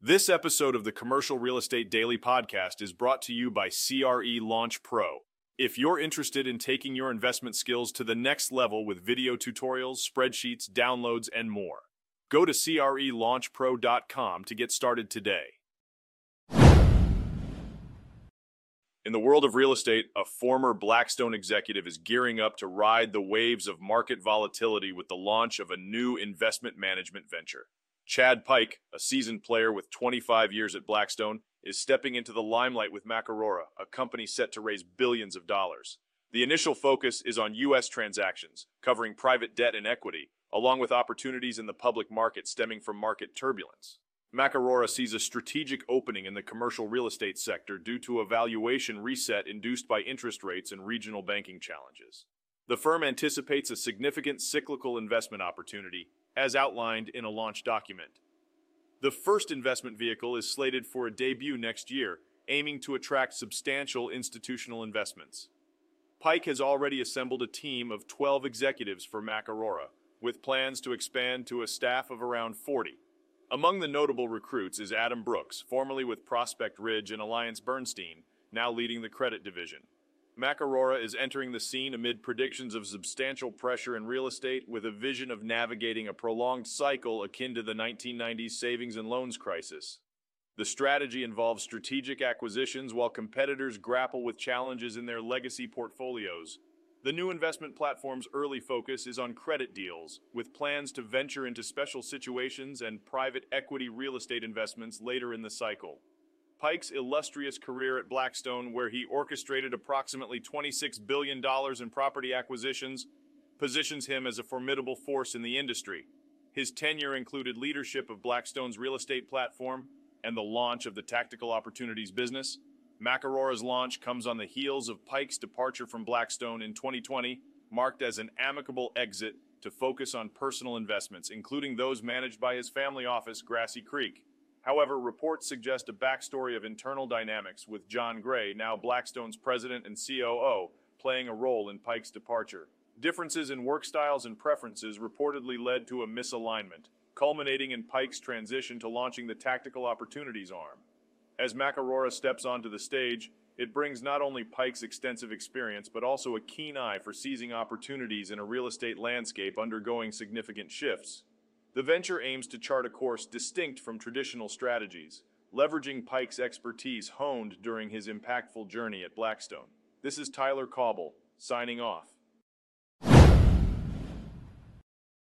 This episode of the Commercial Real Estate Daily Podcast is brought to you by CRE Launch Pro. If you're interested in taking your investment skills to the next level with video tutorials, spreadsheets, downloads, and more, go to CRELaunchPro.com to get started today. In the world of real estate, a former Blackstone executive is gearing up to ride the waves of market volatility with the launch of a new investment management venture. Chad Pike, a seasoned player with 25 years at Blackstone, is stepping into the limelight with Makarora, a company set to raise billions of dollars. The initial focus is on U.S. transactions, covering private debt and equity, along with opportunities in the public market stemming from market turbulence. Makarora sees a strategic opening in the commercial real estate sector due to a valuation reset induced by interest rates and regional banking challenges. The firm anticipates a significant cyclical investment opportunity, as outlined in a launch document. The first investment vehicle is slated for a debut next year, aiming to attract substantial institutional investments. Pike has already assembled a team of 12 executives for Makarora, with plans to expand to a staff of around 40. Among the notable recruits is Adam Brooks, formerly with Prospect Ridge and Alliance Bernstein, now leading the credit division. Makarora is entering the scene amid predictions of substantial pressure in real estate with a vision of navigating a prolonged cycle akin to the 1990s savings and loans crisis. The strategy involves strategic acquisitions while competitors grapple with challenges in their legacy portfolios. The new investment platform's early focus is on credit deals, with plans to venture into special situations and private equity real estate investments later in the cycle. Pike's illustrious career at Blackstone, where he orchestrated approximately $26 billion in property acquisitions, positions him as a formidable force in the industry. His tenure included leadership of Blackstone's real estate platform and the launch of the Tactical Opportunities business, Makarora's launch comes on the heels of Pike's departure from Blackstone in 2020, marked as an amicable exit to focus on personal investments, including those managed by his family office, Grassy Creek. However, reports suggest a backstory of internal dynamics, with John Gray, now Blackstone's president and COO, playing a role in Pike's departure. Differences in work styles and preferences reportedly led to a misalignment, culminating in Pike's transition to launching the Tactical Opportunities arm. As Makarora steps onto the stage, it brings not only Pike's extensive experience, but also a keen eye for seizing opportunities in a real estate landscape undergoing significant shifts. The venture aims to chart a course distinct from traditional strategies, leveraging Pike's expertise honed during his impactful journey at Blackstone. This is Tyler Cauble, signing off.